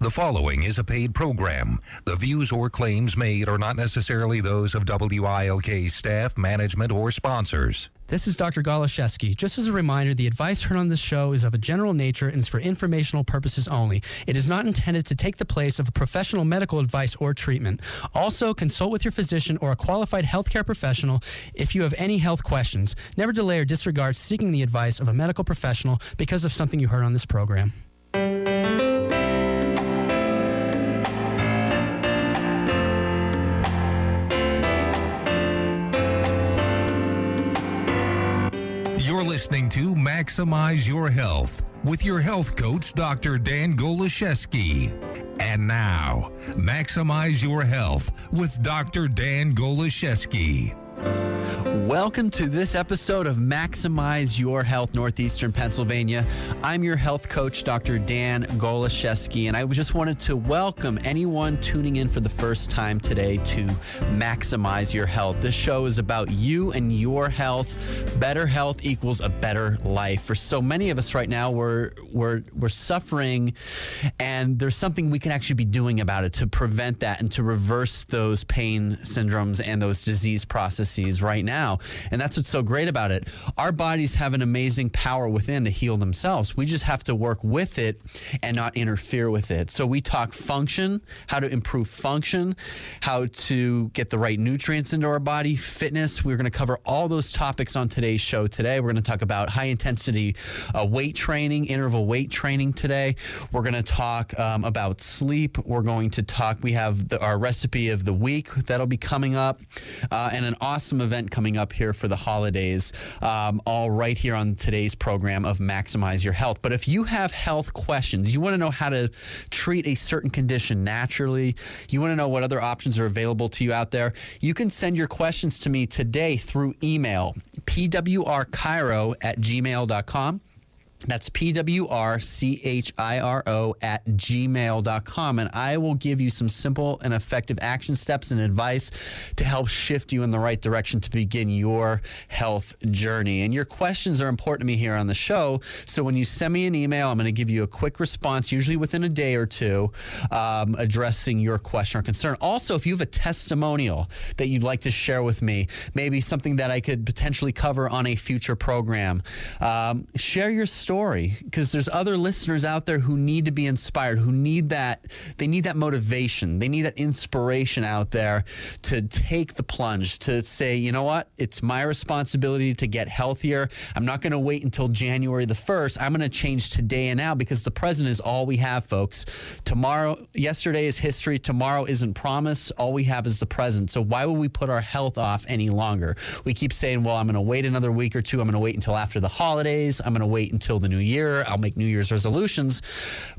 The following is a paid program. The views or claims made are not necessarily those of WILK staff, management, or sponsors. This is Dr. Goloszewski. Just as a reminder, the advice heard on this show is of a general nature and is for informational purposes only. It is not intended to take the place of professional medical advice or treatment. Also, consult with your physician or a qualified healthcare professional if you have any health questions. Never delay or disregard seeking the advice of a medical professional because of something you heard on this program. Maximize Your Health with your health coach, Dr. Dan Goloszewski. And now, Maximize Your Health with Dr. Dan Goloszewski. Welcome to this episode of Maximize Your Health Northeastern Pennsylvania. I'm your health coach, Dr. Dan Goloszewski, and I just wanted to welcome anyone tuning in for the first time today to Maximize Your Health. This show is about you and your health. Better health equals a better life. For so many of us right now, we're we're we're suffering, and there's something we can actually be doing about it to prevent that and to reverse those pain syndromes and those disease processes right now. And that's what's so great about it. Our bodies have an amazing power within to heal themselves. We just have to work with it and not interfere with it. So we talk function, how to improve function, how to get the right nutrients into our body, fitness. We're going to cover all those topics on today's show today. We're going to talk about high intensity uh, weight training, interval weight training today. We're going to talk um, about sleep. We're going to talk, we have the, our recipe of the week that'll be coming up, uh, and an awesome event coming up here for the holidays, um, all right here on today's program of Maximize Your Health. But if you have health questions, you want to know how to treat a certain condition naturally, you want to know what other options are available to you out there, you can send your questions to me today through email, pwrchiro at gmail.com. That's P W R C H I R O at gmail.com. And I will give you some simple and effective action steps and advice to help shift you in the right direction to begin your health journey. And your questions are important to me here on the show. So when you send me an email, I'm going to give you a quick response, usually within a day or two, um, addressing your question or concern. Also, if you have a testimonial that you'd like to share with me, maybe something that I could potentially cover on a future program, um, share your story story because there's other listeners out there who need to be inspired, who need that they need that motivation, they need that inspiration out there to take the plunge to say, you know what, it's my responsibility to get healthier. I'm not going to wait until January the 1st. I'm going to change today and now because the present is all we have, folks. Tomorrow, yesterday is history. Tomorrow isn't promise. All we have is the present. So why would we put our health off any longer? We keep saying, well, I'm going to wait another week or two. I'm going to wait until after the holidays. I'm going to wait until the new year. I'll make New Year's resolutions.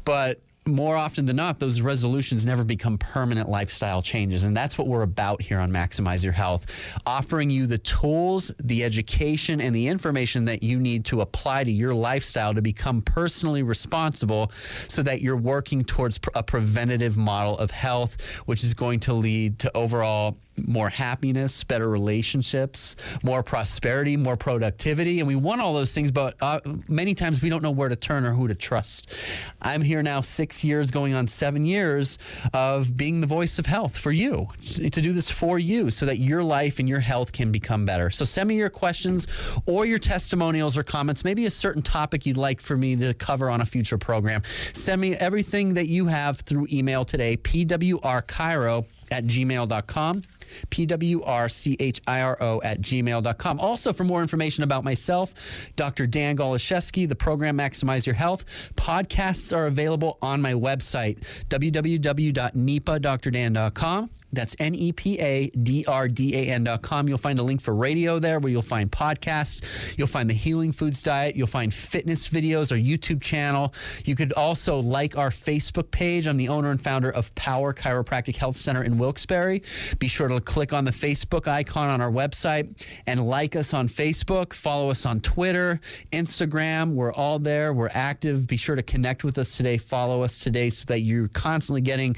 But more often than not, those resolutions never become permanent lifestyle changes. And that's what we're about here on Maximize Your Health, offering you the tools, the education, and the information that you need to apply to your lifestyle to become personally responsible so that you're working towards a preventative model of health, which is going to lead to overall more happiness, better relationships, more prosperity, more productivity. And we want all those things, but uh, many times we don't know where to turn or who to trust. I'm here now, six years, going on seven years of being the voice of health for you, to do this for you so that your life and your health can become better. So send me your questions or your testimonials or comments, maybe a certain topic you'd like for me to cover on a future program. Send me everything that you have through email today, pwrchiro at gmail.com. P-W-R-C-H-I-R-O at gmail.com. Also, for more information about myself, Dr. Dan Goloszewski, the program Maximize Your Health, podcasts are available on my website, www.nepadrdan.com. That's N E P A D R D A N.com. You'll find a link for radio there where you'll find podcasts. You'll find the Healing Foods Diet. You'll find fitness videos, our YouTube channel. You could also like our Facebook page. I'm the owner and founder of Power Chiropractic Health Center in Wilkes-Barre. Be sure to click on the Facebook icon on our website and like us on Facebook. Follow us on Twitter, Instagram. We're all there. We're active. Be sure to connect with us today. Follow us today so that you're constantly getting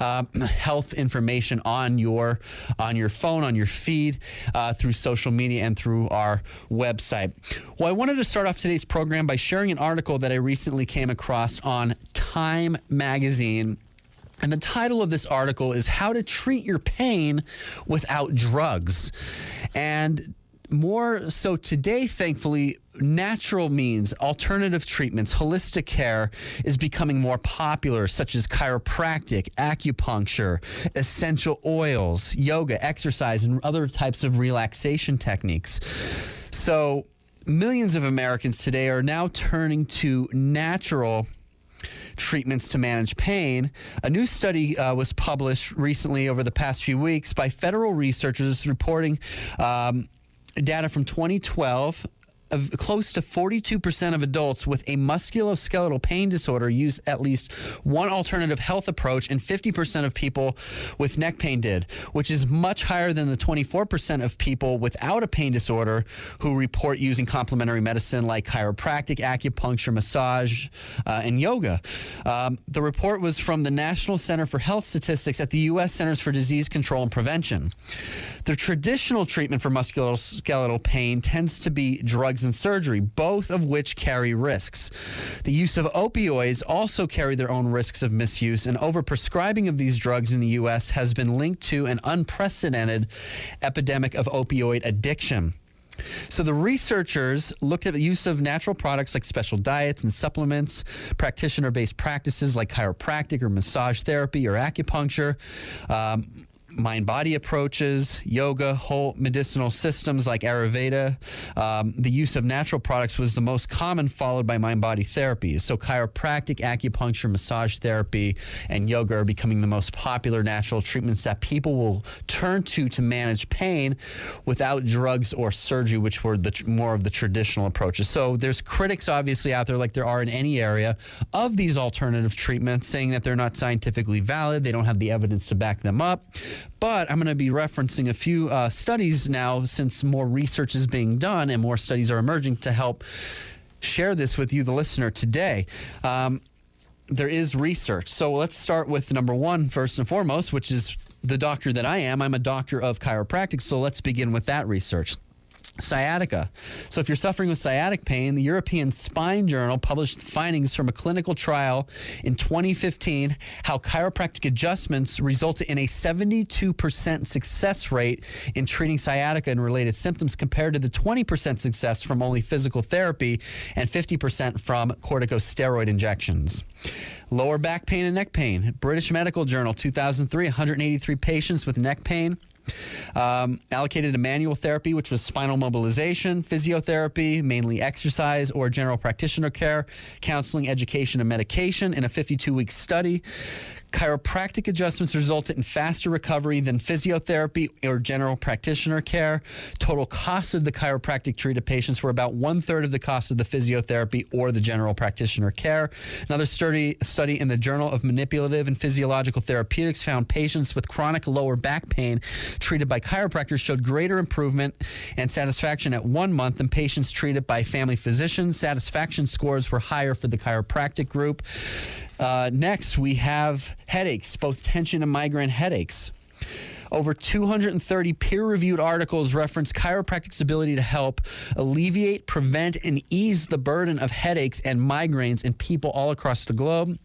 uh, health information on your on your phone, on your feed, uh, through social media and through our website. Well, I wanted to start off today's program by sharing an article that I recently came across on Time Magazine. And the title of this article is How to Treat Your Pain Without Drugs. And more so today, thankfully, natural means, alternative treatments, holistic care is becoming more popular, such as chiropractic, acupuncture, essential oils, yoga, exercise, and other types of relaxation techniques. So, millions of Americans today are now turning to natural treatments to manage pain. A new study uh, was published recently over the past few weeks by federal researchers reporting um, data from 2012 of close to 42% of adults with a musculoskeletal pain disorder use at least one alternative health approach, and 50% of people with neck pain did, which is much higher than the 24% of people without a pain disorder who report using complementary medicine like chiropractic, acupuncture, massage, uh, and yoga. Um, the report was from the National Center for Health Statistics at the U.S. Centers for Disease Control and Prevention. The traditional treatment for musculoskeletal pain tends to be drugs and surgery, both of which carry risks. The use of opioids also carry their own risks of misuse, and overprescribing of these drugs in the U.S. has been linked to an unprecedented epidemic of opioid addiction. So the researchers looked at the use of natural products like special diets and supplements, practitioner-based practices like chiropractic or massage therapy or acupuncture. Um, mind body approaches, yoga, whole medicinal systems like Ayurveda. Um, the use of natural products was the most common, followed by mind body therapies. So, chiropractic, acupuncture, massage therapy, and yoga are becoming the most popular natural treatments that people will turn to to manage pain without drugs or surgery, which were the more of the traditional approaches. So, there's critics obviously out there, like there are in any area, of these alternative treatments, saying that they're not scientifically valid, they don't have the evidence to back them up. But I'm going to be referencing a few uh, studies now since more research is being done and more studies are emerging to help share this with you, the listener, today. Um, there is research. So let's start with number one, first and foremost, which is the doctor that I am. I'm a doctor of chiropractic. So let's begin with that research sciatica. So, if you're suffering with sciatic pain, the European Spine Journal published findings from a clinical trial in 2015 how chiropractic adjustments resulted in a 72% success rate in treating sciatica and related symptoms compared to the 20% success from only physical therapy and 50% from corticosteroid injections. Lower back pain and neck pain. British Medical Journal 2003 183 patients with neck pain um, allocated to manual therapy, which was spinal mobilization, physiotherapy, mainly exercise or general practitioner care, counseling, education, and medication in a 52 week study. Chiropractic adjustments resulted in faster recovery than physiotherapy or general practitioner care. Total costs of the chiropractic treated patients were about one third of the cost of the physiotherapy or the general practitioner care. Another study, study in the Journal of Manipulative and Physiological Therapeutics found patients with chronic lower back pain treated by chiropractors showed greater improvement and satisfaction at one month than patients treated by family physicians. Satisfaction scores were higher for the chiropractic group. Uh, next, we have headaches, both tension and migraine headaches. Over 230 peer reviewed articles reference chiropractic's ability to help alleviate, prevent, and ease the burden of headaches and migraines in people all across the globe.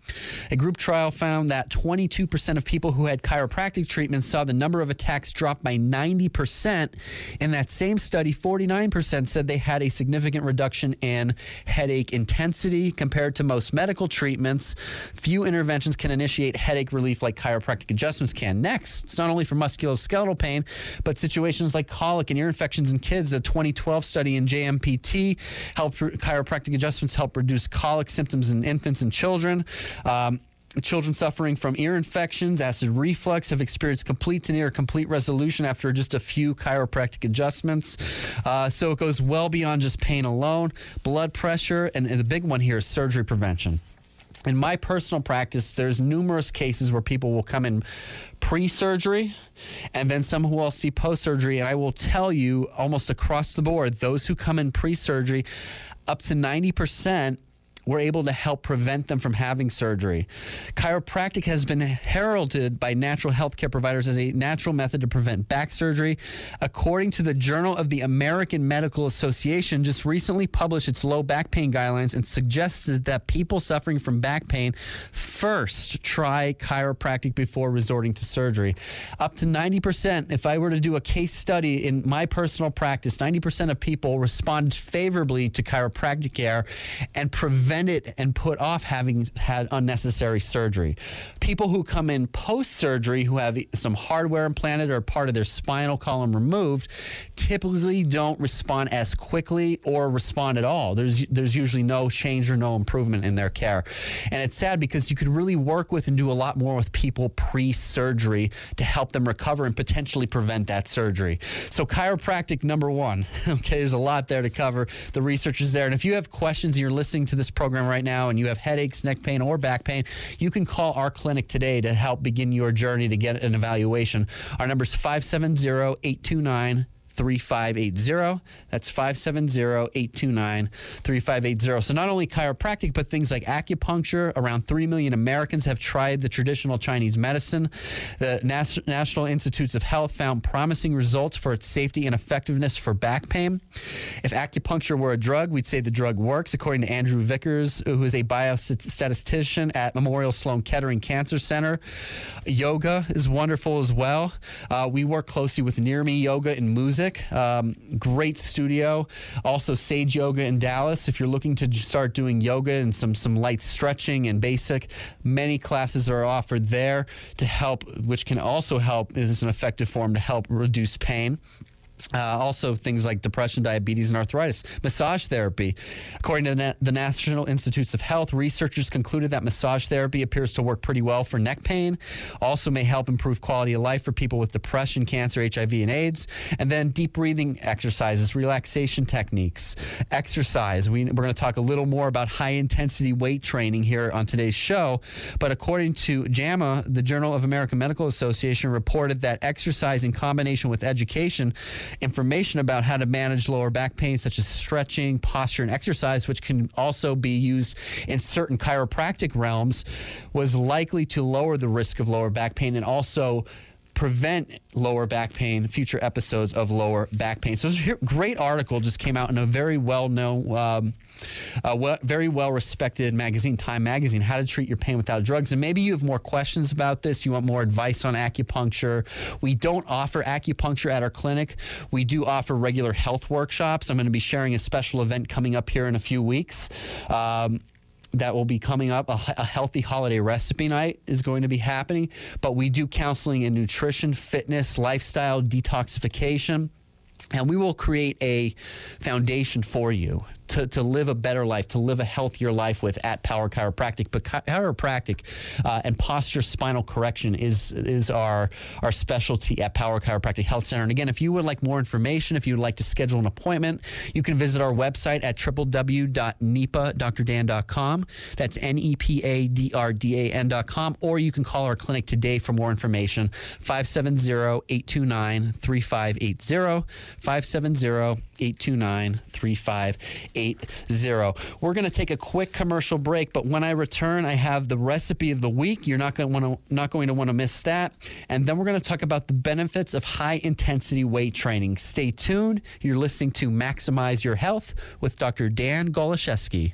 A group trial found that 22% of people who had chiropractic treatment saw the number of attacks drop by 90%. In that same study, 49% said they had a significant reduction in headache intensity compared to most medical treatments. Few interventions can initiate headache relief like chiropractic adjustments can. Next, it's not only for musculoskeletal pain, but situations like colic and ear infections in kids. A 2012 study in JMPT helped chiropractic adjustments help reduce colic symptoms in infants and children. Um, children suffering from ear infections, acid reflux have experienced complete to near complete resolution after just a few chiropractic adjustments. Uh, so it goes well beyond just pain alone, blood pressure, and, and the big one here is surgery prevention in my personal practice, there's numerous cases where people will come in pre-surgery and then some who I'll see post-surgery. And I will tell you almost across the board, those who come in pre-surgery, up to 90% we're able to help prevent them from having surgery. Chiropractic has been heralded by natural healthcare providers as a natural method to prevent back surgery. According to the Journal of the American Medical Association, just recently published its low back pain guidelines and suggested that people suffering from back pain first try chiropractic before resorting to surgery. Up to 90%, if I were to do a case study in my personal practice, 90% of people responded favorably to chiropractic care and prevent prevented and put off having had unnecessary surgery. People who come in post surgery who have some hardware implanted or part of their spinal column removed typically don't respond as quickly or respond at all. There's there's usually no change or no improvement in their care. And it's sad because you could really work with and do a lot more with people pre-surgery to help them recover and potentially prevent that surgery. So chiropractic number 1. Okay, there's a lot there to cover. The research is there. And if you have questions and you're listening to this program program right now and you have headaches, neck pain, or back pain, you can call our clinic today to help begin your journey to get an evaluation. Our number is 570 829 3580. That's 570-829-3580. So not only chiropractic, but things like acupuncture. Around 3 million Americans have tried the traditional Chinese medicine. The Nas- National Institutes of Health found promising results for its safety and effectiveness for back pain. If acupuncture were a drug, we'd say the drug works, according to Andrew Vickers, who is a biostatistician at Memorial Sloan Kettering Cancer Center. Yoga is wonderful as well. Uh, we work closely with Near Me Yoga and Music. Um, great studio. Also, Sage Yoga in Dallas. If you're looking to start doing yoga and some some light stretching and basic, many classes are offered there to help, which can also help is an effective form to help reduce pain. Uh, also, things like depression, diabetes, and arthritis. Massage therapy. According to Na- the National Institutes of Health, researchers concluded that massage therapy appears to work pretty well for neck pain. Also, may help improve quality of life for people with depression, cancer, HIV, and AIDS. And then deep breathing exercises, relaxation techniques, exercise. We, we're going to talk a little more about high intensity weight training here on today's show. But according to JAMA, the Journal of American Medical Association reported that exercise in combination with education information about how to manage lower back pain, such as stretching, posture, and exercise, which can also be used in certain chiropractic realms, was likely to lower the risk of lower back pain and also prevent lower back pain, future episodes of lower back pain. So, this great article just came out in a very well known, um, very well respected magazine, Time Magazine, How to Treat Your Pain Without Drugs. And maybe you have more questions about this. You want more advice on acupuncture. We don't offer acupuncture at our clinic, we do offer regular health workshops. I'm going to be sharing a special event coming up here in a few weeks. Um, that will be coming up. A, a, healthy holiday recipe night is going to be happening, but we do counseling in nutrition, fitness, lifestyle, detoxification. And we will create a foundation for you to, to live a better life, to live a healthier life with at Power Chiropractic. But chiropractic uh, and posture spinal correction is is our our specialty at Power Chiropractic Health Center. And again, if you would like more information, if you would like to schedule an appointment, you can visit our website at www.nepadrdan.com. That's N E P A D R D A N.com. Or you can call our clinic today for more information 570 829 3580. 570 829 3580. We're going to take a quick commercial break, but when I return, I have the recipe of the week. You're not going to want to not going to want to miss that. And then we're going to talk about the benefits of high intensity weight training. Stay tuned. You're listening to Maximize Your Health with Dr. Dan Goloszewski.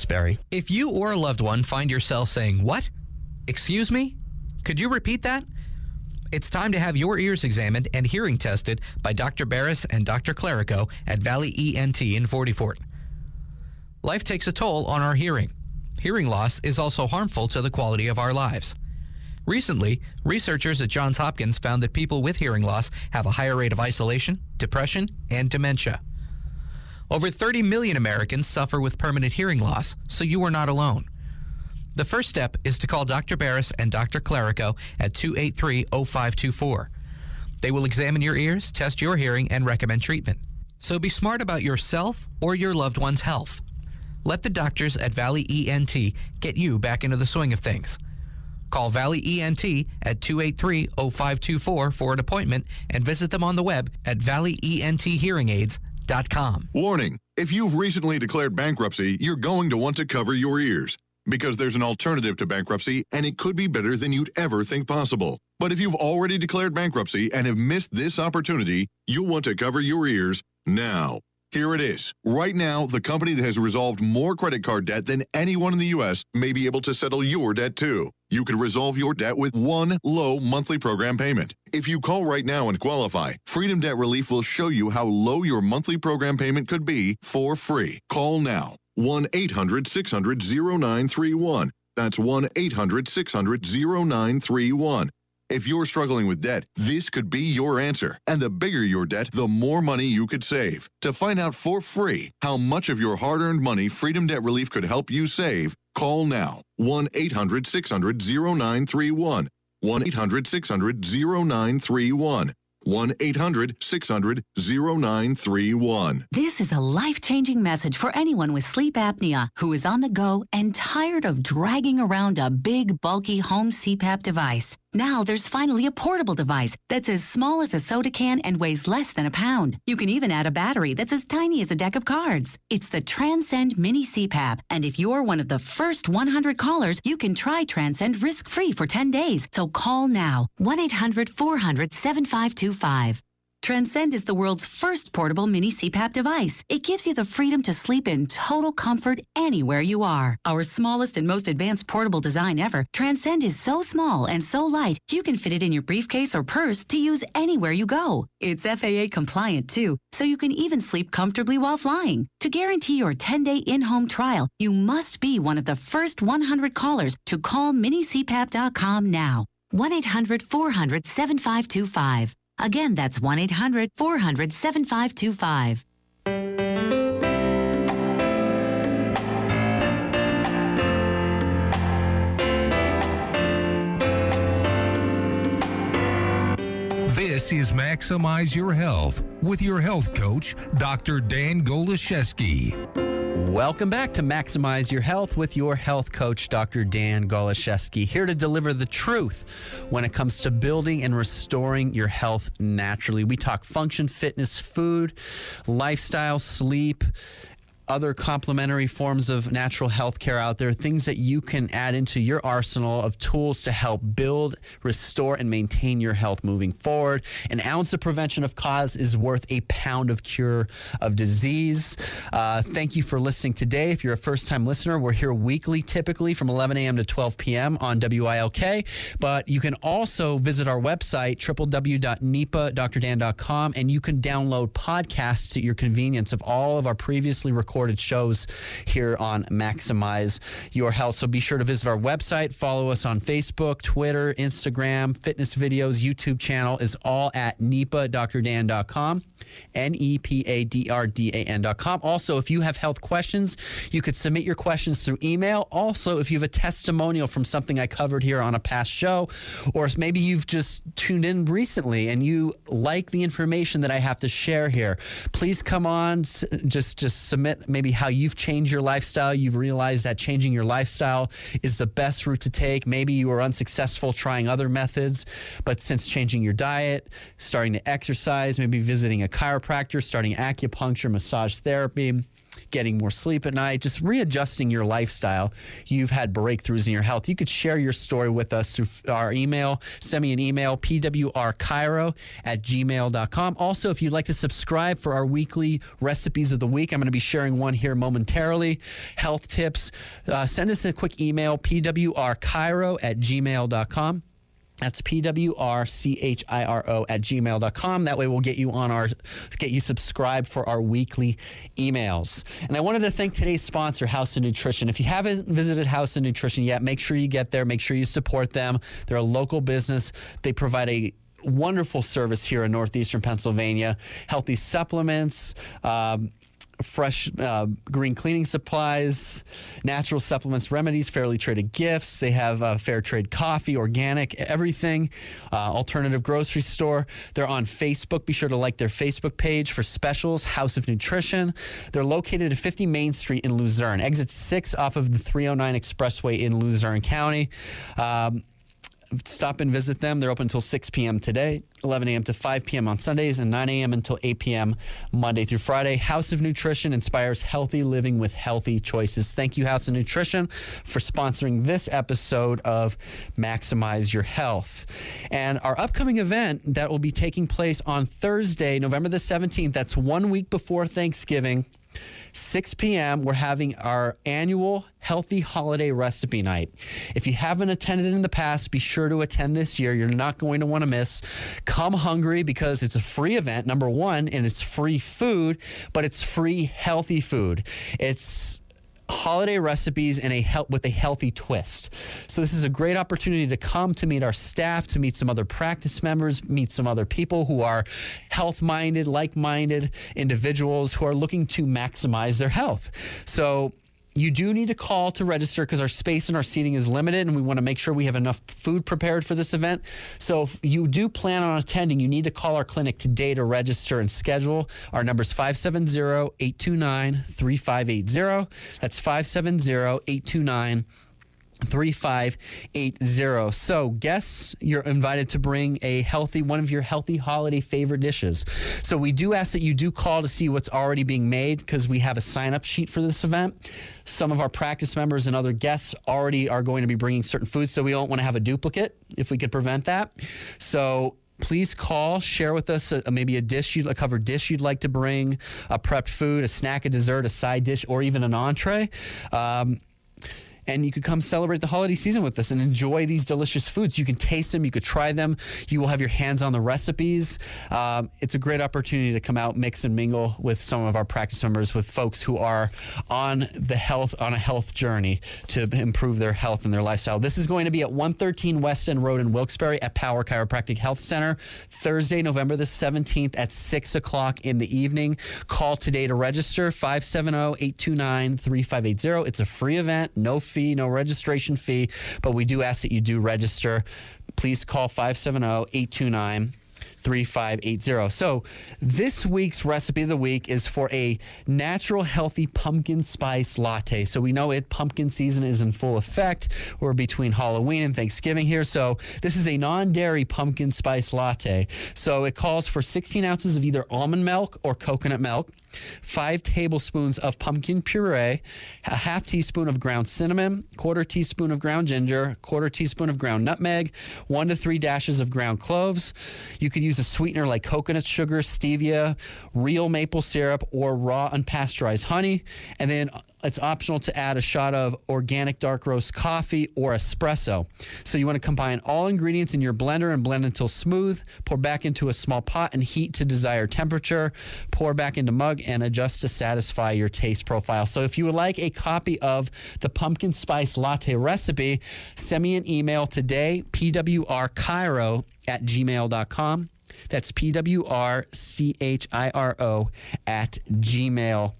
If you or a loved one find yourself saying, What? Excuse me? Could you repeat that? It's time to have your ears examined and hearing tested by Dr. Barris and Dr. Clerico at Valley ENT in Forty Fort. Life takes a toll on our hearing. Hearing loss is also harmful to the quality of our lives. Recently, researchers at Johns Hopkins found that people with hearing loss have a higher rate of isolation, depression, and dementia. Over 30 million Americans suffer with permanent hearing loss, so you are not alone. The first step is to call Dr. Barris and Dr. Clerico at 283 0524. They will examine your ears, test your hearing, and recommend treatment. So be smart about yourself or your loved one's health. Let the doctors at Valley ENT get you back into the swing of things. Call Valley ENT at 283 0524 for an appointment and visit them on the web at valleyenthearingaids.com. Warning if you've recently declared bankruptcy, you're going to want to cover your ears because there's an alternative to bankruptcy and it could be better than you'd ever think possible. But if you've already declared bankruptcy and have missed this opportunity, you'll want to cover your ears now. Here it is. Right now, the company that has resolved more credit card debt than anyone in the U.S. may be able to settle your debt too. You could resolve your debt with one low monthly program payment. If you call right now and qualify, Freedom Debt Relief will show you how low your monthly program payment could be for free. Call now 1 800 600 0931. That's 1 800 600 0931. If you're struggling with debt, this could be your answer. And the bigger your debt, the more money you could save. To find out for free how much of your hard earned money Freedom Debt Relief could help you save, call now 1 800 600 0931. 1 800 600 0931. 1 800 600 0931. This is a life changing message for anyone with sleep apnea who is on the go and tired of dragging around a big, bulky home CPAP device. Now there's finally a portable device that's as small as a soda can and weighs less than a pound. You can even add a battery that's as tiny as a deck of cards. It's the Transcend Mini CPAP, and if you're one of the first 100 callers, you can try Transcend risk free for 10 days. So call now 1 800 400 7525. Transcend is the world's first portable mini CPAP device. It gives you the freedom to sleep in total comfort anywhere you are. Our smallest and most advanced portable design ever, Transcend is so small and so light, you can fit it in your briefcase or purse to use anywhere you go. It's FAA compliant too, so you can even sleep comfortably while flying. To guarantee your 10-day in-home trial, you must be one of the first 100 callers to call minicpap.com now. 1-800-400-7525. Again, that's 1 800 400 7525. This is Maximize Your Health with your health coach, Dr. Dan Goloszewski. Welcome back to Maximize Your Health with your health coach, Dr. Dan Goloszewski, here to deliver the truth when it comes to building and restoring your health naturally. We talk function, fitness, food, lifestyle, sleep, other complementary forms of natural health care out there, things that you can add into your arsenal of tools to help build, restore, and maintain your health moving forward. An ounce of prevention of cause is worth a pound of cure of disease. Uh, thank you for listening today. If you're a first time listener, we're here weekly, typically from 11 a.m. to 12 p.m. on WILK. But you can also visit our website, www.nepadrdan.com, and you can download podcasts at your convenience of all of our previously recorded shows here on Maximize Your Health. So be sure to visit our website, follow us on Facebook, Twitter, Instagram, fitness videos, YouTube channel is all at nepadrdan.com. N E P A D R D A com. Also, if you have health questions, you could submit your questions through email. Also, if you have a testimonial from something I covered here on a past show, or maybe you've just tuned in recently and you like the information that I have to share here, please come on. Just just submit maybe how you've changed your lifestyle. You've realized that changing your lifestyle is the best route to take. Maybe you were unsuccessful trying other methods, but since changing your diet, starting to exercise, maybe visiting a chiropractor, starting acupuncture, massage therapy, getting more sleep at night, just readjusting your lifestyle, you've had breakthroughs in your health. You could share your story with us through our email. Send me an email, pwrchiro at gmail.com. Also, if you'd like to subscribe for our weekly recipes of the week, I'm going to be sharing one here momentarily. Health tips. Uh, send us a quick email, pwrchiro at gmail.com. That's P-W-R-C-H-I-R-O at gmail.com. That way we'll get you on our, get you subscribed for our weekly emails. And I wanted to thank today's sponsor, House of Nutrition. If you haven't visited House of Nutrition yet, make sure you get there. Make sure you support them. They're a local business. They provide a wonderful service here in northeastern Pennsylvania. Healthy supplements, um, fresh uh, green cleaning supplies, natural supplements, remedies, fairly traded gifts. They have uh, fair trade coffee, organic, everything. Uh, alternative grocery store. They're on Facebook. Be sure to like their Facebook page for specials. House of Nutrition. They're located at 50 Main Street in Luzerne, exit six off of the 309 Expressway in Luzerne County. Um, stop and visit them. They're open until 6 p.m. today, 11 a.m. to 5 p.m. on Sundays, and 9 a.m. until 8 p.m. Monday through Friday. House of Nutrition inspires healthy living with healthy choices. Thank you, House of Nutrition, for sponsoring this episode of Maximize Your Health. And our upcoming event that will be taking place on Thursday, November the 17th, that's one week before Thanksgiving. 6 p.m., we're having our annual Healthy Holiday Recipe Night. If you haven't attended in the past, be sure to attend this year. You're not going to want to miss. Come hungry because it's a free event, number one, and it's free food, but it's free healthy food. It's holiday recipes in a hel- with a healthy twist. So this is a great opportunity to come to meet our staff, to meet some other practice members, meet some other people who are health-minded, like-minded individuals who are looking to maximize their health. So you do need to call to register because our space and our seating is limited and we want to make sure we have enough food prepared for this event. So if you do plan on attending, you need to call our clinic today to register and schedule. Our number is 570-829-3580. That's 570-829 3580. So, guests, you're invited to bring a healthy, one of your healthy holiday favorite dishes. So, we do ask that you do call to see what's already being made because we have a sign up sheet for this event. Some of our practice members and other guests already are going to be bringing certain foods, so we don't want to have a duplicate if we could prevent that. So, please call, share with us a, maybe a dish, you'd, a covered dish you'd like to bring, a prepped food, a snack, a dessert, a side dish, or even an entree. Um, and you could come celebrate the holiday season with us and enjoy these delicious foods. You can taste them, you could try them, you will have your hands on the recipes. Um, it's a great opportunity to come out, mix and mingle with some of our practice members, with folks who are on the health on a health journey to improve their health and their lifestyle. This is going to be at 113 West End Road in Wilkes-Barre at Power Chiropractic Health Center, Thursday, November the 17th at 6 o'clock in the evening. Call today to register 570-829-3580. It's a free event, no fee, no registration fee, but we do ask that you do register. Please call 570-829 3580. So, this week's recipe of the week is for a natural, healthy pumpkin spice latte. So, we know it pumpkin season is in full effect. We're between Halloween and Thanksgiving here. So, this is a non dairy pumpkin spice latte. So, it calls for 16 ounces of either almond milk or coconut milk, five tablespoons of pumpkin puree, a half teaspoon of ground cinnamon, quarter teaspoon of ground ginger, quarter teaspoon of ground nutmeg, one to three dashes of ground cloves. You could use a sweetener like coconut sugar, stevia, real maple syrup, or raw unpasteurized honey. And then it's optional to add a shot of organic dark roast coffee or espresso. So you want to combine all ingredients in your blender and blend until smooth. Pour back into a small pot and heat to desired temperature. Pour back into mug and adjust to satisfy your taste profile. So if you would like a copy of the pumpkin spice latte recipe, send me an email today, pwrchiro at gmail.com. That's P W R C H I R O at gmail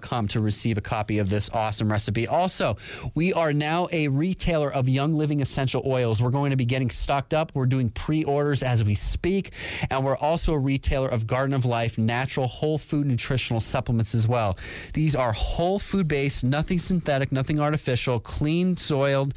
com to receive a copy of this awesome recipe. Also, we are now a retailer of Young Living essential oils. We're going to be getting stocked up. We're doing pre-orders as we speak, and we're also a retailer of Garden of Life natural whole food nutritional supplements as well. These are whole food based, nothing synthetic, nothing artificial, clean soiled.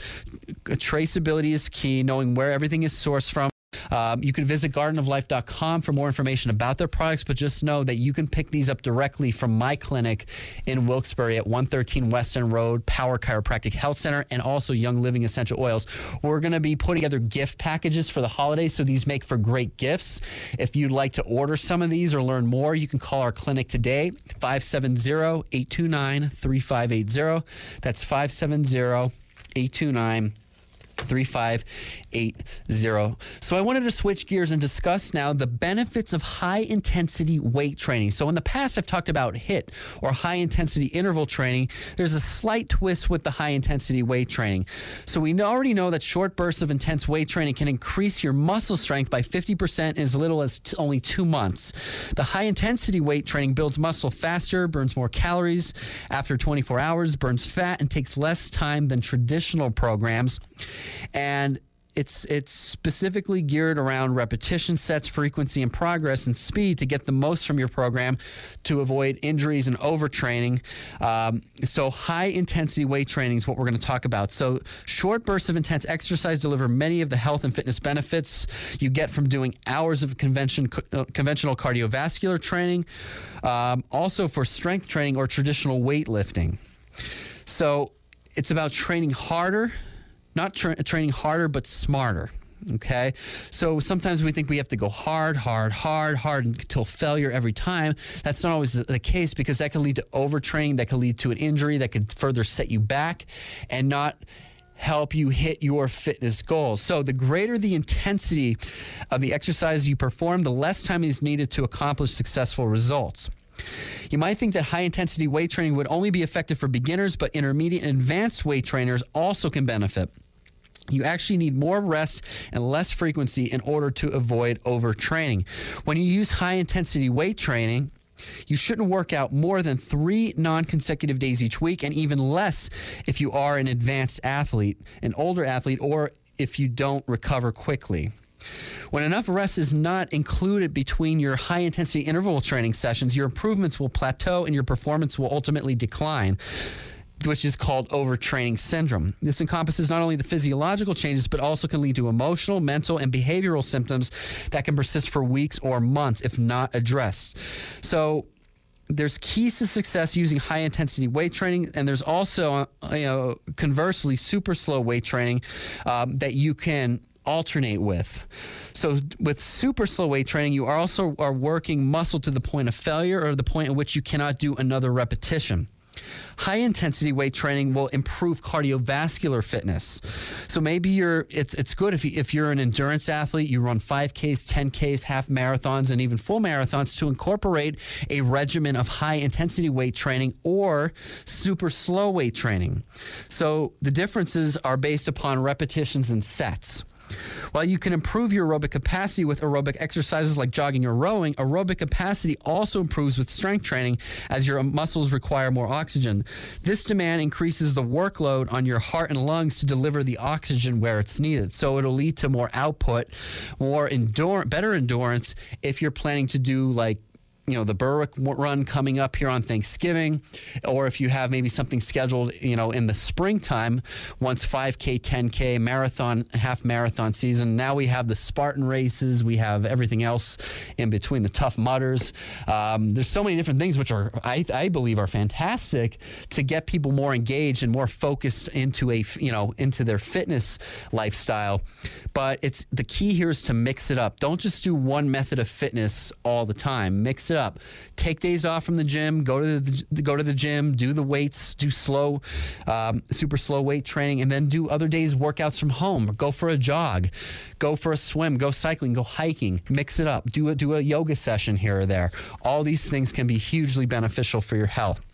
Traceability is key, knowing where everything is sourced from. Um, you can visit gardenoflife.com for more information about their products, but just know that you can pick these up directly from my clinic in Wilkes-Barre at 113 West End Road, Power Chiropractic Health Center, and also Young Living Essential Oils. We're going to be putting together gift packages for the holidays, so these make for great gifts. If you'd like to order some of these or learn more, you can call our clinic today, 570 829 3580. That's 570 829 3580. So I wanted to switch gears and discuss now the benefits of high intensity weight training. So in the past, I've talked about HIT or high intensity interval training. There's a slight twist with the high intensity weight training. So we already know that short bursts of intense weight training can increase your muscle strength by 50% in as little as t- only two months. The high intensity weight training builds muscle faster, burns more calories after 24 hours, burns fat, and takes less time than traditional programs and it's it's specifically geared around repetition sets, frequency, and progress and speed to get the most from your program to avoid injuries and overtraining. Um, so high intensity weight training is what we're going to talk about. So short bursts of intense exercise deliver many of the health and fitness benefits you get from doing hours of convention, uh, conventional cardiovascular training, um, also for strength training or traditional weightlifting. So it's about training harder not tra- training harder, but smarter. Okay. So sometimes we think we have to go hard, hard, hard, hard until failure every time. That's not always the case because that can lead to overtraining, that can lead to an injury, that could further set you back and not help you hit your fitness goals. So, the greater the intensity of the exercise you perform, the less time is needed to accomplish successful results. You might think that high intensity weight training would only be effective for beginners, but intermediate and advanced weight trainers also can benefit. You actually need more rest and less frequency in order to avoid overtraining. When you use high intensity weight training, you shouldn't work out more than three non consecutive days each week, and even less if you are an advanced athlete, an older athlete, or if you don't recover quickly. When enough rest is not included between your high intensity interval training sessions, your improvements will plateau and your performance will ultimately decline which is called overtraining syndrome. This encompasses not only the physiological changes, but also can lead to emotional, mental, and behavioral symptoms that can persist for weeks or months if not addressed. So, there's keys to success using high intensity weight training, and there's also, you know, conversely, super slow weight training um, that you can alternate with. So with super slow weight training, you are also are working muscle to the point of failure or the point at which you cannot do another repetition. High intensity weight training will improve cardiovascular fitness. So maybe you're it's it's good if you, if you're an endurance athlete, you run 5Ks, 10Ks, half marathons and even full marathons to incorporate a regimen of high intensity weight training or super slow weight training. So the differences are based upon repetitions and sets. While you can improve your aerobic capacity with aerobic exercises like jogging or rowing, aerobic capacity also improves with strength training as your muscles require more oxygen. This demand increases the workload on your heart and lungs to deliver the oxygen where it's needed. So it'll lead to more output, more endurance, better endurance if you're planning to do like you know the Berwick run coming up here on Thanksgiving, or if you have maybe something scheduled, you know, in the springtime, once 5K, 10K, marathon, half marathon season. Now we have the Spartan races, we have everything else in between the Tough Mudders. Um, there's so many different things which are I, I believe are fantastic to get people more engaged and more focused into a you know into their fitness lifestyle. But it's the key here is to mix it up. Don't just do one method of fitness all the time. Mix it up. Take days off from the gym. Go to the go to the gym. Do the weights. Do slow, um, super slow weight training, and then do other days workouts from home. Go for a jog. Go for a swim. Go cycling. Go hiking. Mix it up. Do a do a yoga session here or there. All these things can be hugely beneficial for your health.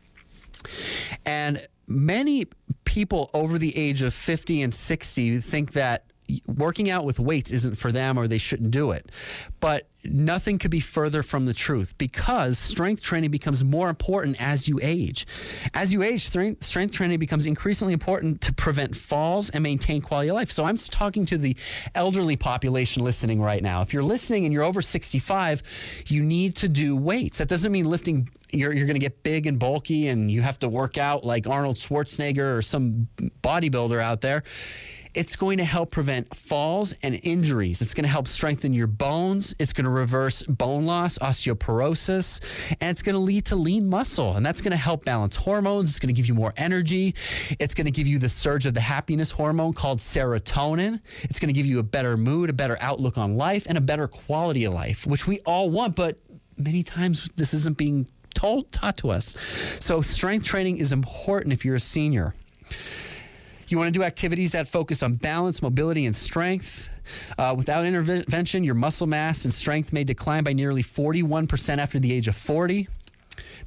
And many people over the age of 50 and 60 think that working out with weights isn't for them or they shouldn't do it. But nothing could be further from the truth because strength training becomes more important as you age. As you age, strength, training becomes increasingly important to prevent falls and maintain quality of life. So I'm talking to the elderly population listening right now. If you're listening and you're over 65, you need to do weights. That doesn't mean lifting you're, you're going to get big and bulky and you have to work out like Arnold Schwarzenegger or some bodybuilder out there. It's going to help prevent falls and injuries. It's going to help strengthen your bones. It's going to reverse bone loss, osteoporosis, and it's going to lead to lean muscle. And that's going to help balance hormones. It's going to give you more energy. It's going to give you the surge of the happiness hormone called serotonin. It's going to give you a better mood, a better outlook on life, and a better quality of life, which we all want, but many times this isn't being told taught to us. So strength training is important if you're a senior. You want to do activities that focus on balance, mobility, and strength. Uh, without intervention, your muscle mass and strength may decline by nearly 41% after the age of 40.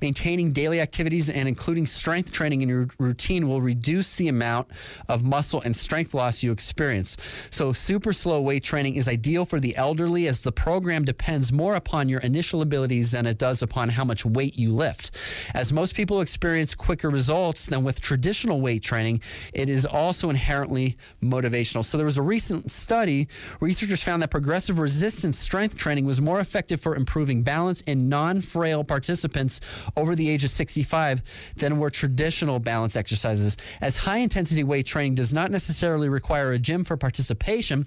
Maintaining daily activities and including strength training in your routine will reduce the amount of muscle and strength loss you experience. So, super slow weight training is ideal for the elderly as the program depends more upon your initial abilities than it does upon how much weight you lift. As most people experience quicker results than with traditional weight training, it is also inherently motivational. So, there was a recent study, researchers found that progressive resistance strength training was more effective for improving balance in non frail participants over the age of 65 than were traditional balance exercises. As high intensity weight training does not necessarily require a gym for participation,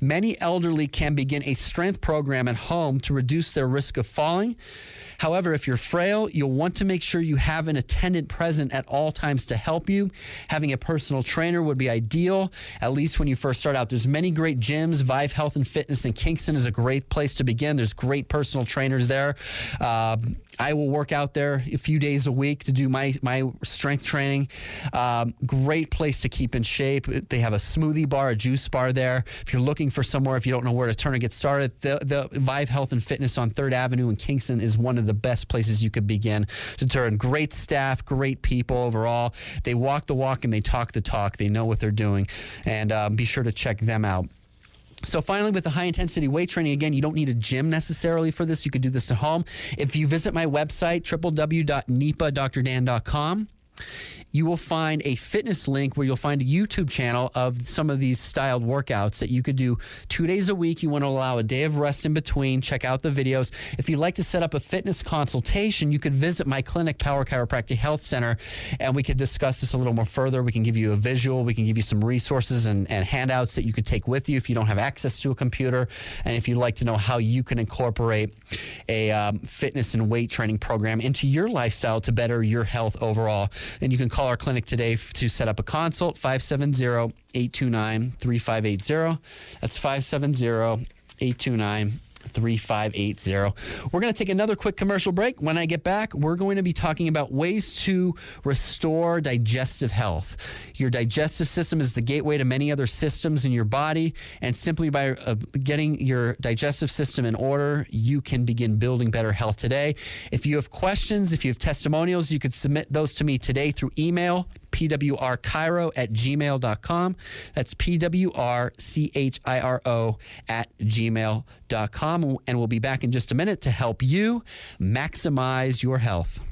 many elderly can begin a strength program at home to reduce their risk of falling. However, if you're frail, you'll want to make sure you have an attendant present at all times to help you. Having a personal trainer would be ideal, at least when you first start out. There's many great gyms. Vive Health and Fitness in Kingston is a great place to begin. There's great personal trainers there. Uh, I will work out there a few days a week to do my my strength training. Um, great place to keep in shape. They have a smoothie bar, a juice bar there. If you're looking for somewhere, if you don't know where to turn or get started, the, the Vive Health and Fitness on Third Avenue in Kingston is one of the best places you could begin to turn. Great staff, great people overall. They walk the walk and they talk the talk. They know what they're doing, and um, be sure to check them out. So finally, with the high intensity weight training, again, you don't need a gym necessarily for this. You could do this at home. If you visit my website, www.nepadrdan.com, you will find a fitness link where you'll find a YouTube channel of some of these styled workouts that you could do two days a week. You want to allow a day of rest in between. Check out the videos. If you'd like to set up a fitness consultation, you could visit my clinic, Power Chiropractic Health Center, and we could discuss this a little more further. We can give you a visual, we can give you some resources and, and handouts that you could take with you if you don't have access to a computer. And if you'd like to know how you can incorporate a um, fitness and weight training program into your lifestyle to better your health overall, then you can call our clinic today to set up a consult 570 829 3580. That's 570 829 3580. We're going to take another quick commercial break. When I get back, we're going to be talking about ways to restore digestive health. Your digestive system is the gateway to many other systems in your body, and simply by uh, getting your digestive system in order, you can begin building better health today. If you have questions, if you have testimonials, you could submit those to me today through email pwrchiro at gmail.com. That's P-W-R-C-H-I-R-O at gmail.com. And we'll be back in just a minute to help you maximize your health.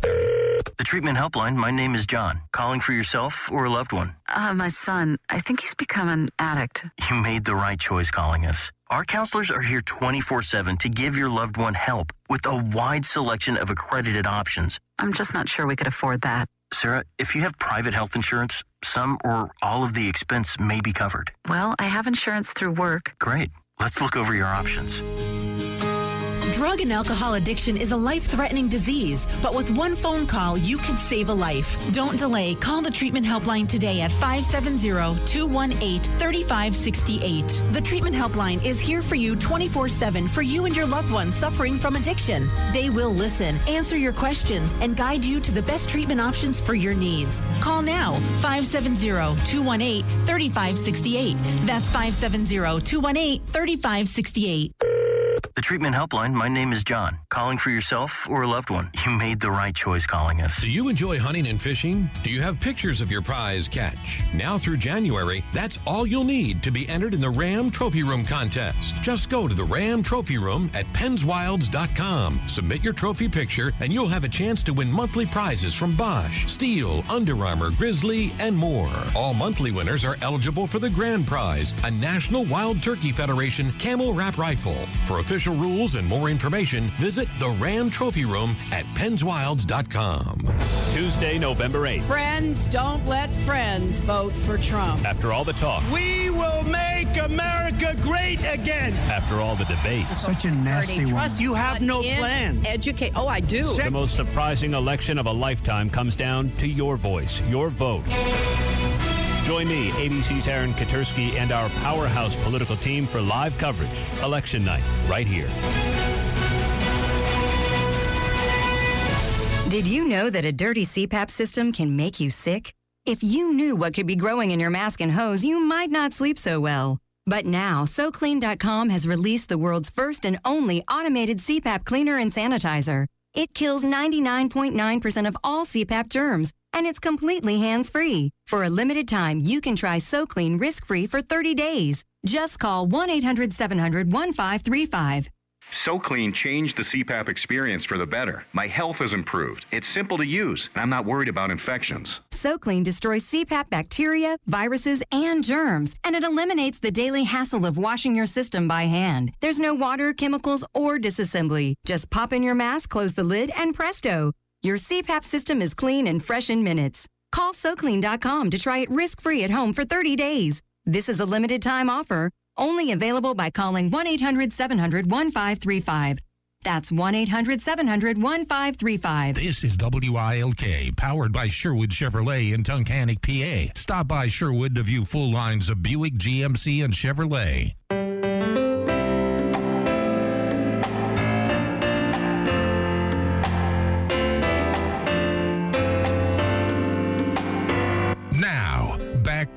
The treatment helpline, my name is John. Calling for yourself or a loved one? Uh, my son, I think he's become an addict. You made the right choice calling us. Our counselors are here 24 7 to give your loved one help with a wide selection of accredited options. I'm just not sure we could afford that. Sarah, if you have private health insurance, some or all of the expense may be covered. Well, I have insurance through work. Great. Let's look over your options. Drug and alcohol addiction is a life-threatening disease, but with one phone call, you could save a life. Don't delay. Call the treatment helpline today at 570-218-3568. The treatment helpline is here for you 24-7 for you and your loved ones suffering from addiction. They will listen, answer your questions, and guide you to the best treatment options for your needs. Call now 570-218-3568. That's 570-218-3568. The treatment helpline, my name is John. Calling for yourself or a loved one. You made the right choice calling us. Do you enjoy hunting and fishing? Do you have pictures of your prize catch? Now through January, that's all you'll need to be entered in the Ram Trophy Room contest. Just go to the Ram Trophy Room at PennsWilds.com. Submit your trophy picture, and you'll have a chance to win monthly prizes from Bosch, Stihl, Under Armour, Grizzly, and more. All monthly winners are eligible for the grand prize, a National Wild Turkey Federation camel wrap rifle. For official rules and more information, visit the Ram Trophy Room at PennsWilds.com. Tuesday, November 8th. Friends, don't let friends vote for Trump. After all the talk. We will make America great again. After all the debate. Such a nasty one. You have no plan. Educate. Oh, I do. The most surprising election of a lifetime comes down to your voice, your vote. Join me, ABC's Aaron Katersky, and our powerhouse political team for live coverage, election night, right here. Did you know that a dirty CPAP system can make you sick? If you knew what could be growing in your mask and hose, you might not sleep so well. But now, SoClean.com has released the world's first and only automated CPAP cleaner and sanitizer. It kills 99.9% of all CPAP germs, and it's completely hands-free. For a limited time, you can try SoClean risk-free for 30 days. Just call 1-800-700-1535. SoClean changed the CPAP experience for the better. My health has improved. It's simple to use, and I'm not worried about infections. SoClean destroys CPAP bacteria, viruses, and germs, and it eliminates the daily hassle of washing your system by hand. There's no water, chemicals, or disassembly. Just pop in your mask, close the lid, and presto. Your CPAP system is clean and fresh in minutes. Call SoClean.com to try it risk-free at home for 30 days. This is a limited time offer, only available by calling 1-800-700-1535. That's 1-800-700-1535. This is WILK, powered by Sherwood Chevrolet in Tunkhannock, PA. Stop by Sherwood to view full lines of Buick, GMC, and Chevrolet.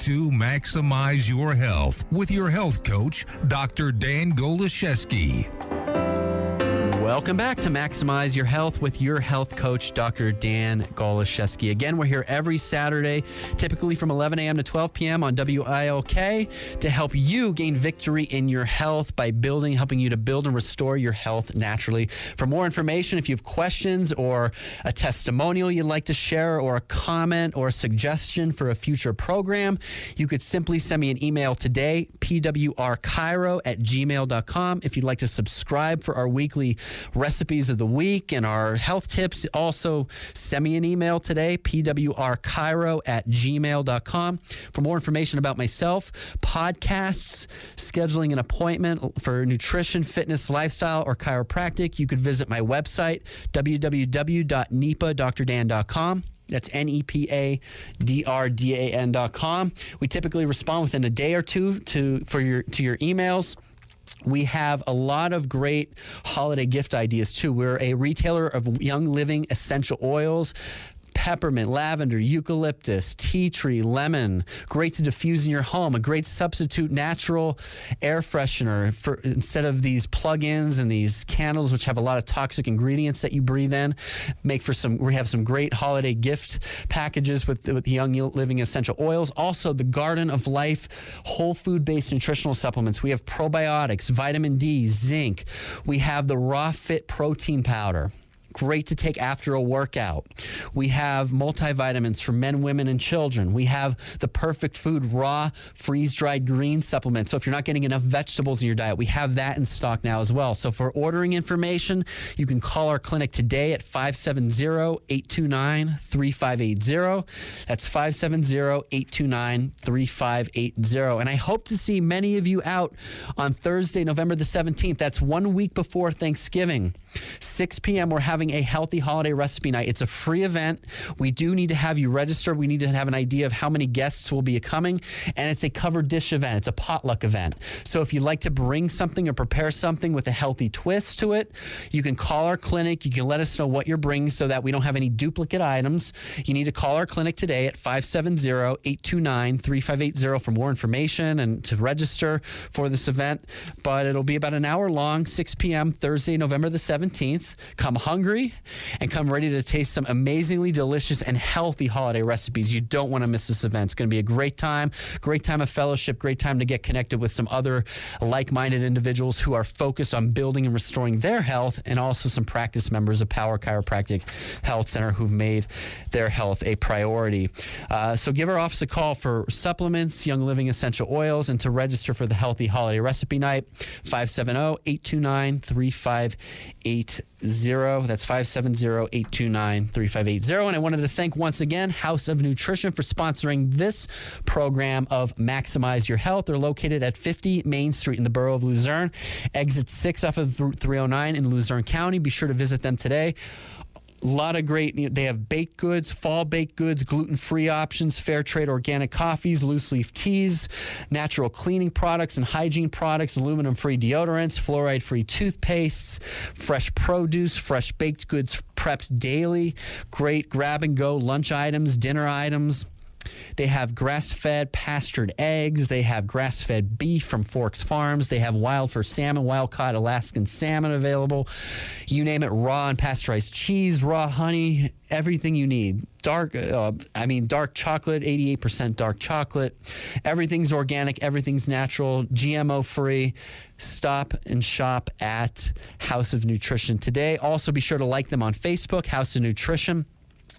To Maximize Your Health with your health coach, Dr. Dan Goloszewski. Welcome back to Maximize Your Health with your health coach, Dr. Dan Goloszewski. Again, we're here every Saturday, typically from 11 a.m. to 12 p.m. on WILK to help you gain victory in your health by building, helping you to build and restore your health naturally. For more information, if you have questions or a testimonial you'd like to share or a comment or a suggestion for a future program, you could simply send me an email today, pwrchiro at gmail.com. If you'd like to subscribe for our weekly recipes of the week and our health tips. Also, send me an email today, pwrchiro at gmail.com. For more information about myself, podcasts, scheduling an appointment for nutrition, fitness, lifestyle, or chiropractic, you could visit my website, www.nepadrdan.com. That's N E P A D R D A N dot com. We typically respond within a day or two to for your to your emails. We have a lot of great holiday gift ideas too. We're a retailer of Young Living essential oils peppermint, lavender, eucalyptus, tea tree, lemon. Great to diffuse in your home. A great substitute natural air freshener for instead of these plug-ins and these candles, which have a lot of toxic ingredients that you breathe in. Make for some. We have some great holiday gift packages with with the Young Living essential oils. Also, the Garden of Life whole food-based nutritional supplements. We have probiotics, vitamin D, zinc. We have the Raw Fit protein powder great to take after a workout. We have multivitamins for men, women, and children. We have the perfect food raw freeze dried green supplement. So if you're not getting enough vegetables in your diet, we have that in stock now as well. So for ordering information, you can call our clinic today at 570 829 3580. That's 570 829 3580. And I hope to see many of you out on Thursday, November the 17th. That's one week before Thanksgiving. 6 p.m., we're having a healthy holiday recipe night. It's a free event. We do need to have you register. We need to have an idea of how many guests will be coming. And it's a covered dish event, it's a potluck event. So if you'd like to bring something or prepare something with a healthy twist to it, you can call our clinic. You can let us know what you're bringing so that we don't have any duplicate items. You need to call our clinic today at 570 829 3580 for more information and to register for this event. But it'll be about an hour long, 6 p.m., Thursday, November the 17th. Come hungry and come ready to taste some amazingly delicious and healthy holiday recipes. You don't want to miss this event. It's going to be a great time, great time of fellowship, great time to get connected with some other like minded individuals who are focused on building and restoring their health, and also some practice members of Power Chiropractic Health Center who've made their health a priority. Uh, so give our office a call for supplements, Young Living Essential Oils, and to register for the Healthy Holiday Recipe Night, 570 829 3580. That's 570 829 3580. And I wanted to thank once again House of Nutrition for sponsoring this program of Maximize Your Health. They're located at 50 Main Street in the borough of Luzerne, exit 6 off of Route 309 in Luzerne County. Be sure to visit them today a lot of great they have baked goods fall baked goods gluten-free options fair trade organic coffees loose leaf teas natural cleaning products and hygiene products aluminum-free deodorants fluoride-free toothpastes fresh produce fresh baked goods prepped daily great grab and go lunch items dinner items they have grass fed pastured eggs. They have grass fed beef from Forks Farms. They have wild for salmon, wild caught Alaskan salmon available. You name it, raw and pasteurized cheese, raw honey, everything you need. Dark, uh, I mean, dark chocolate, 88% dark chocolate. Everything's organic, everything's natural, GMO free. Stop and shop at House of Nutrition today. Also, be sure to like them on Facebook, House of Nutrition.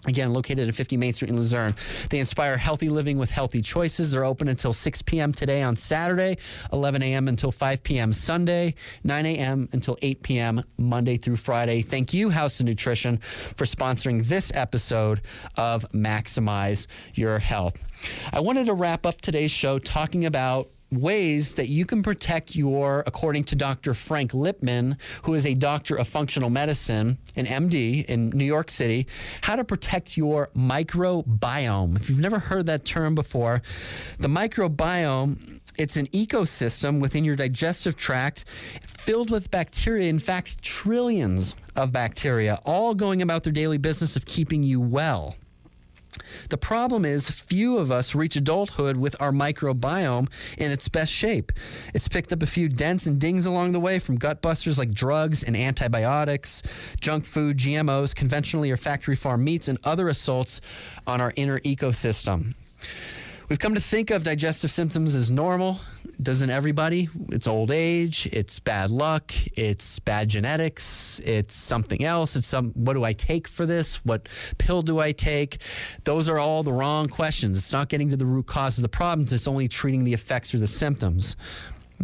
Again, located at 50 Main Street in Luzerne. They inspire healthy living with healthy choices. They're open until 6 p.m. today on Saturday, 11 a.m. until 5 p.m. Sunday, 9 a.m. until 8 p.m. Monday through Friday. Thank you, House of Nutrition, for sponsoring this episode of Maximize Your Health. I wanted to wrap up today's show talking about ways that you can protect your, according to Dr. Frank Lipman, who is a doctor of functional medicine, an MD in New York City, how to protect your microbiome. If you've never heard that term before, the microbiome, it's an ecosystem within your digestive tract filled with bacteria, in fact, trillions of bacteria, all going about their daily business of keeping you well. The problem is, few of us reach adulthood with our microbiome in its best shape. It's picked up a few dents and dings along the way from gut busters like drugs and antibiotics, junk food, GMOs, conventionally or factory farm meats, and other assaults on our inner ecosystem. We've come to think of digestive symptoms as normal. Doesn't everybody? It's old age, it's bad luck, it's bad genetics, it's something else. It's some what do I take for this? What pill do I take? Those are all the wrong questions. It's not getting to the root cause of the problems, it's only treating the effects or the symptoms.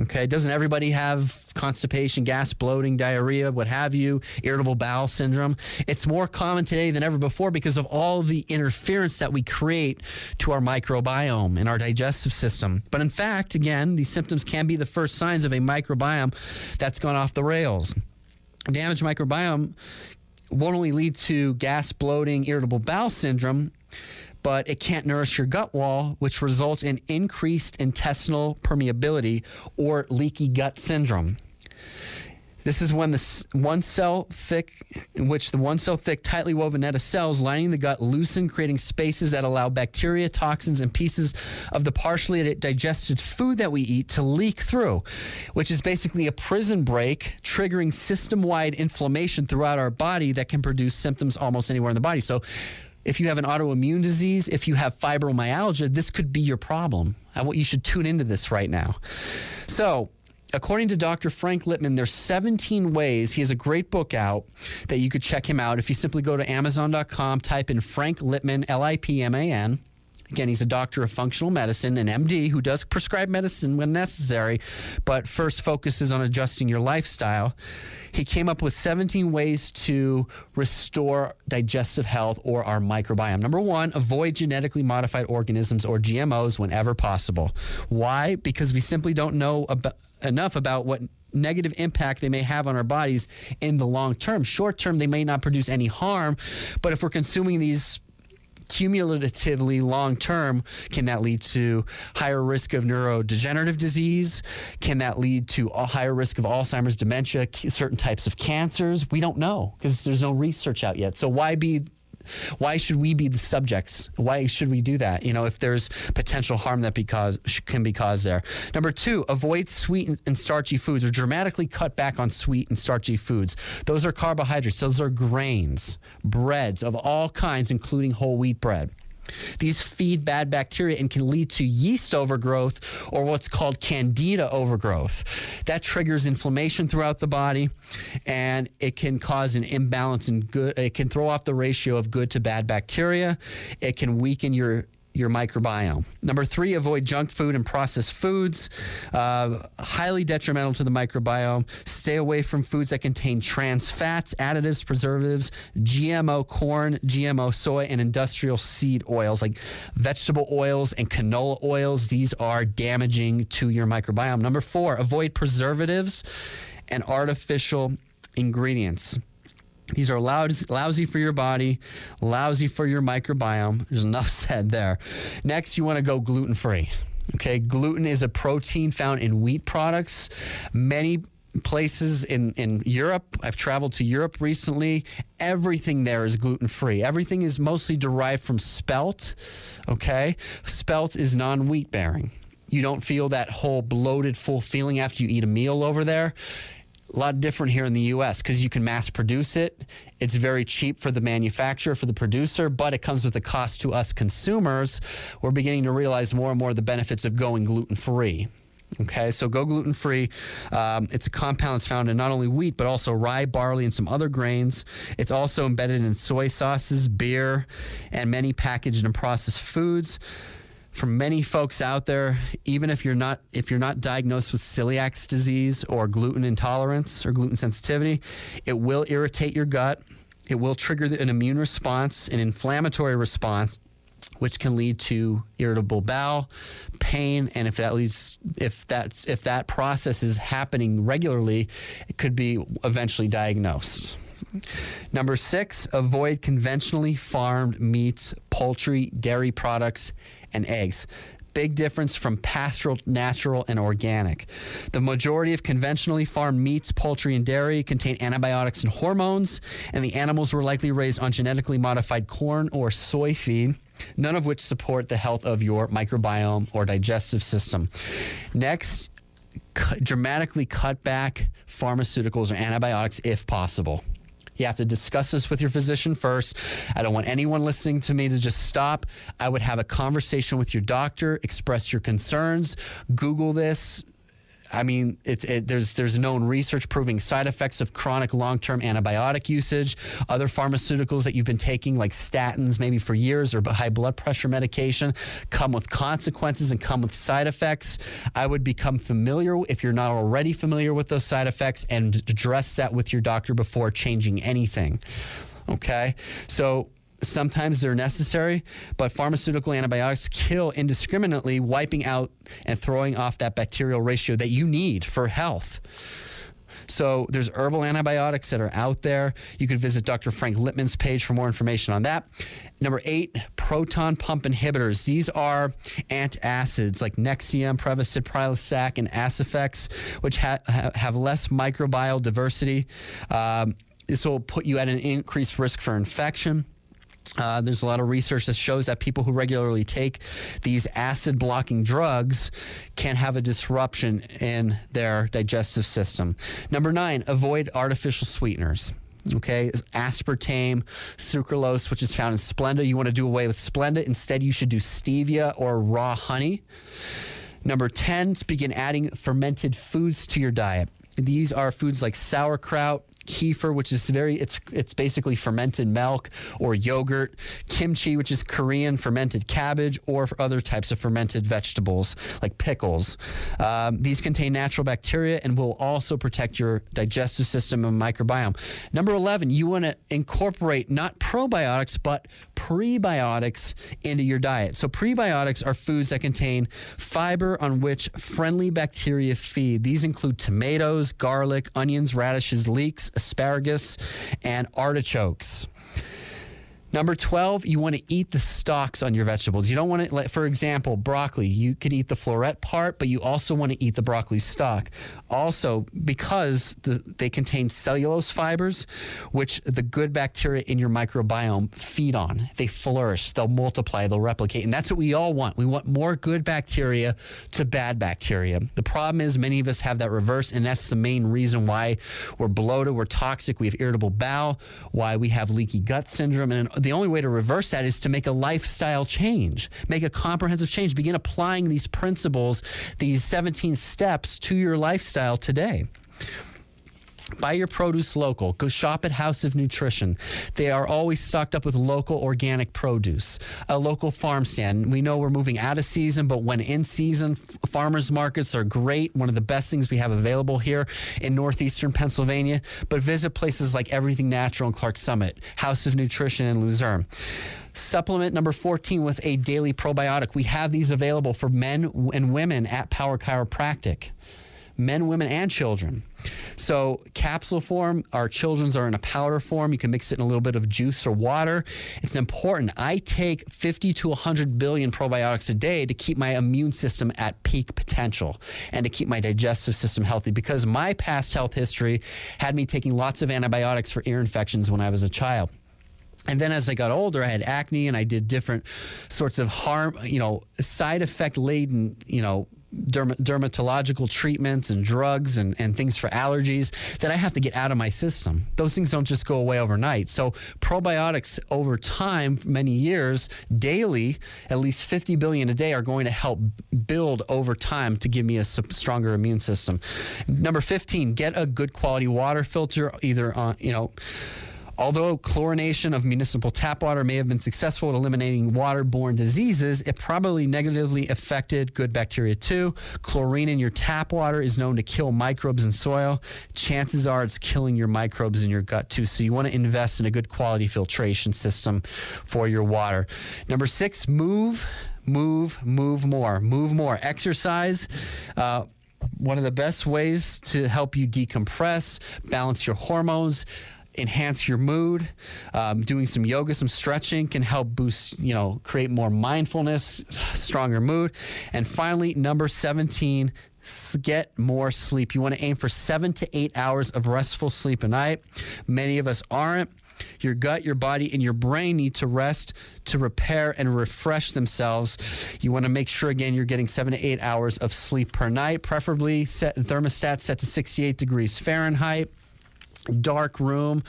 Okay, doesn't everybody have constipation, gas, bloating, diarrhea, what have you, irritable bowel syndrome? It's more common today than ever before because of all the interference that we create to our microbiome and our digestive system. But in fact, again, these symptoms can be the first signs of a microbiome that's gone off the rails. Damaged microbiome won't only lead to gas, bloating, irritable bowel syndrome, but it can't nourish your gut wall, which results in increased intestinal permeability or leaky gut syndrome. This is when the one cell thick, in which the one cell thick, tightly woven net of cells lining the gut loosen, creating spaces that allow bacteria, toxins, and pieces of the partially digested food that we eat to leak through, which is basically a prison break, triggering system wide inflammation throughout our body that can produce symptoms almost anywhere in the body. So, if you have an autoimmune disease, if you have fibromyalgia, this could be your problem. I want you should tune into this right now. So, according to Dr. Frank Lipman, there's 17 ways. He has a great book out that you could check him out. If you simply go to Amazon.com, type in Frank Lipman, L I P M A N. Again, he's a doctor of functional medicine, an MD who does prescribe medicine when necessary, but first focuses on adjusting your lifestyle. He came up with 17 ways to restore digestive health or our microbiome. Number one, avoid genetically modified organisms or GMOs whenever possible. Why? Because we simply don't know enough about what negative impact they may have on our bodies in the long term. Short term, they may not produce any harm, but if we're consuming these cumulatively long term, can that lead to higher risk of neurodegenerative disease? Can that lead to a higher risk of Alzheimer's, dementia, certain types of cancers? We don't know because there's no research out yet. So why be why should we be the subjects? Why should we do that? You know, if there's potential harm that because can be caused there. Number two, avoid sweet and starchy foods or dramatically cut back on sweet and starchy foods. Those are carbohydrates. Those are grains, breads of all kinds, including whole wheat bread. These feed bad bacteria and can lead to yeast overgrowth or what's called candida overgrowth. That triggers inflammation throughout the body and it can cause an imbalance in good it can throw off the ratio of good to bad bacteria. It can weaken your your microbiome. Number three, avoid junk food and processed foods, uh, highly detrimental to the microbiome. Stay away from foods that contain trans fats, additives, preservatives, GMO corn, GMO soy, and industrial seed oils like vegetable oils and canola oils. These are damaging to your microbiome. Number four, avoid preservatives and artificial ingredients. These are lousy, lousy for your body, lousy for your microbiome. There's enough said there. Next, you want to go gluten free. Okay, gluten is a protein found in wheat products. Many places in, in Europe, I've traveled to Europe recently, everything there is gluten free. Everything is mostly derived from spelt. Okay, spelt is non wheat bearing. You don't feel that whole bloated, full feeling after you eat a meal over there a lot different here in the US because you can mass produce it. It's very cheap for the manufacturer, for the producer, but it comes with a cost to us consumers. We're beginning to realize more and more the benefits of going gluten free. Okay, so go gluten free. Um, it's a compound that's found in not only wheat, but also rye, barley, and some other grains. It's also embedded in soy sauces, beer, and many packaged and processed foods for many folks out there, even if you're not if you're not diagnosed with celiac disease or gluten intolerance or gluten sensitivity, it will irritate your gut. It will trigger an immune response, an inflammatory response, which can lead to irritable bowel, pain, and if that leads if that's if that process is happening regularly, it could be eventually diagnosed. Number six, avoid conventionally farmed meats, poultry, dairy products, and eggs. Big difference from pastoral, natural, and organic. The majority of conventionally farmed meats, poultry, and dairy contain antibiotics and hormones, and the animals were likely raised on genetically modified corn or soy feed, none of which support the health of your microbiome or digestive system. Next, dramatically cut back pharmaceuticals or antibiotics if possible. You have to discuss this with your physician first. I don't want anyone listening to me to just stop. I would have a conversation with your doctor, express your concerns, Google this, I mean, it's it, there's there's known research proving side effects of chronic long-term antibiotic usage, other pharmaceuticals that you've been taking like statins maybe for years or high blood pressure medication come with consequences and come with side effects. I would become familiar if you're not already familiar with those side effects and address that with your doctor before changing anything. Okay? So Sometimes they're necessary, but pharmaceutical antibiotics kill indiscriminately, wiping out and throwing off that bacterial ratio that you need for health. So there's herbal antibiotics that are out there. You could visit Dr. Frank Lipman's page for more information on that. Number eight, proton pump inhibitors. These are antacids like Nexium, Prevacid, Prilosec, and Aciphex, which ha- have less microbial diversity. Um, this will put you at an increased risk for infection. Uh, there's a lot of research that shows that people who regularly take these acid blocking drugs can have a disruption in their digestive system. Number nine, avoid artificial sweeteners. Okay, aspartame, sucralose, which is found in Splenda. You want to do away with Splenda. Instead, you should do stevia or raw honey. Number 10, begin adding fermented foods to your diet. These are foods like sauerkraut, kefir, which is very it's it's basically fermented milk or yogurt, kimchi, which is Korean fermented cabbage, or other types of fermented vegetables like pickles. Um, these contain natural bacteria and will also protect your digestive system and microbiome. Number eleven, you want to incorporate not probiotics but prebiotics into your diet. So prebiotics are foods that contain fiber on which friendly bacteria feed. These include tomatoes, garlic, onions, radishes, leeks asparagus, and artichokes. Number 12, you want to eat the stalks on your vegetables. You don't want to, for example, broccoli. You can eat the floret part, but you also want to eat the broccoli stalk. Also, because the, they contain cellulose fibers, which the good bacteria in your microbiome feed on. They flourish, they'll multiply, they'll replicate. And that's what we all want. We want more good bacteria to bad bacteria. The problem is, many of us have that reverse, and that's the main reason why we're bloated, we're toxic, we have irritable bowel, why we have leaky gut syndrome. And the only way to reverse that is to make a lifestyle change, make a comprehensive change, begin applying these principles, these 17 steps to your lifestyle today. Buy your produce local. Go shop at House of Nutrition. They are always stocked up with local organic produce, a local farm stand. We know we're moving out of season, but when in season, farmers markets are great. One of the best things we have available here in northeastern Pennsylvania. But visit places like Everything Natural in Clarks Summit, House of Nutrition in Luzerne. Supplement number 14 with a daily probiotic. We have these available for men and women at Power Chiropractic men, women, and children. So, capsule form, our children's are in a powder form. You can mix it in a little bit of juice or water. It's important. I take 50 to 100 billion probiotics a day to keep my immune system at peak potential and to keep my digestive system healthy because my past health history had me taking lots of antibiotics for ear infections when I was a child. And then as I got older, I had acne and I did different sorts of harm, you know, side effect laden, you know, derm- dermatological treatments and drugs and, and things for allergies that I have to get out of my system. Those things don't just go away overnight. So, probiotics over time, many years, daily, at least 50 billion a day, are going to help build over time to give me a stronger immune system. Number 15, get a good quality water filter, either on, you know, Although chlorination of municipal tap water may have been successful at eliminating waterborne diseases, it probably negatively affected good bacteria too. Chlorine in your tap water is known to kill microbes in soil. Chances are it's killing your microbes in your gut too. So you want to invest in a good quality filtration system for your water. Number six, move, move, move more. Move more. Exercise. Uh, one of the best ways to help you decompress, balance your hormones enhance your mood. Um, doing some yoga, some stretching can help boost, you know, create more mindfulness, stronger mood. And finally, number 17, get more sleep. You want to aim for seven to eight hours of restful sleep a night. Many of us aren't. Your gut, your body, and your brain need to rest to repair and refresh themselves. You want to make sure, again, you're getting seven to eight hours of sleep per night, preferably set thermostat set to 68 degrees Fahrenheit dark room,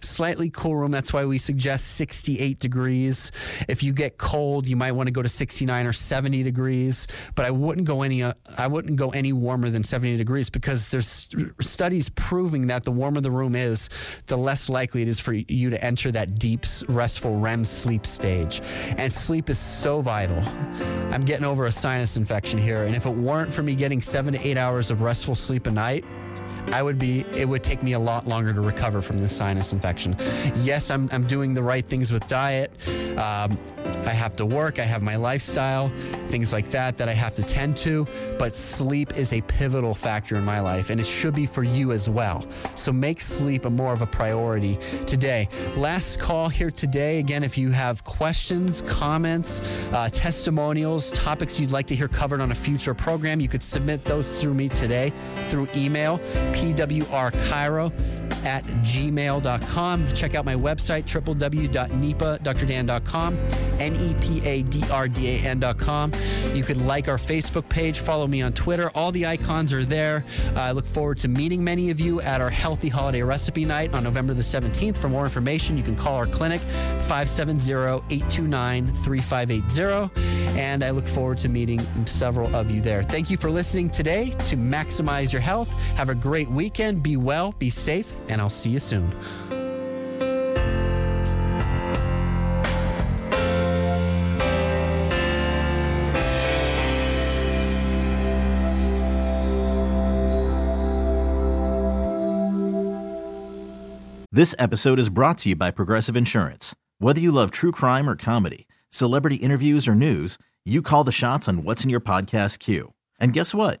slightly cool room. That's why we suggest 68 degrees. If you get cold, you might want to go to 69 or 70 degrees. But I wouldn't go any uh, I wouldn't go any warmer than 70 degrees because there's studies proving that the warmer the room is, the less likely it is for you to enter that deep, restful REM sleep stage. And sleep is so vital. I'm getting over a sinus infection here, and if it weren't for me getting seven to eight hours of restful sleep a night, I would be, it would take me a lot longer to recover from this sinus infection. Yes, I'm, I'm doing the right things with diet. Um, I have to work, I have my lifestyle, things like that that I have to tend to, but sleep is a pivotal factor in my life and it should be for you as well. So make sleep a more of a priority today. Last call here today. Again, if you have questions, comments, uh, testimonials, topics you'd like to hear covered on a future program, you could submit those through me today through email, pwrchiro at gmail.com. Check out my website, www.nepadrdan.com, N-E-P-A-D-R-D-A-N.com. You could like our Facebook page, follow me on Twitter. All the icons are there. Uh, I look forward to meeting many of you at our Healthy Holiday Recipe Night on November the 17th. For more information, you can call our clinic, 570-829-3580. and I look forward to meeting several of you there. Thank you for listening today to Maximize Your Health. Have a great weekend. Be well, be safe, and I'll see you soon. This episode is brought to you by Progressive Insurance. Whether you love true crime or comedy, celebrity interviews or news, you call the shots on what's in your podcast queue. And guess what?